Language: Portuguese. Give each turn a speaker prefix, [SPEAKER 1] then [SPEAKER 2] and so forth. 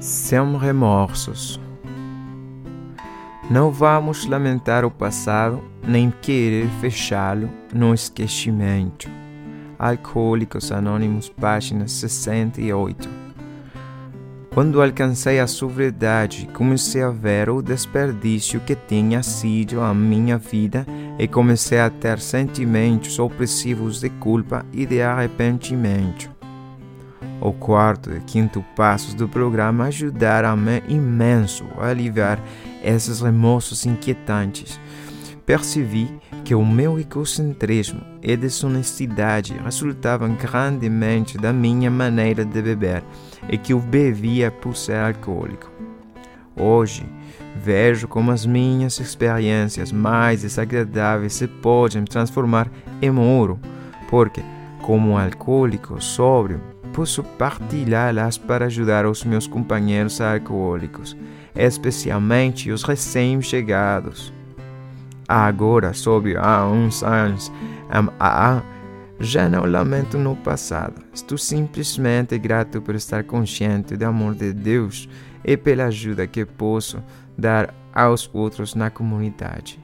[SPEAKER 1] sem remorsos. Não vamos lamentar o passado nem querer fechá-lo no esquecimento. Alcoólicos Anônimos, página 68. Quando alcancei a sobriedade, comecei a ver o desperdício que tinha sido a minha vida e comecei a ter sentimentos opressivos de culpa e de arrependimento. O quarto e quinto passos do programa ajudaram-me imenso a aliviar esses remorsos inquietantes. Percebi que o meu egocentrismo e desonestidade resultavam grandemente da minha maneira de beber e que eu bebia por ser alcoólico. Hoje, vejo como as minhas experiências mais desagradáveis se podem transformar em ouro, porque, como alcoólico sóbrio, posso partilhá-las para ajudar os meus companheiros alcoólicos, especialmente os recém-chegados. Agora, sob há uns anos, já não lamento no passado. Estou simplesmente grato por estar consciente do amor de Deus e pela ajuda que posso dar aos outros na comunidade.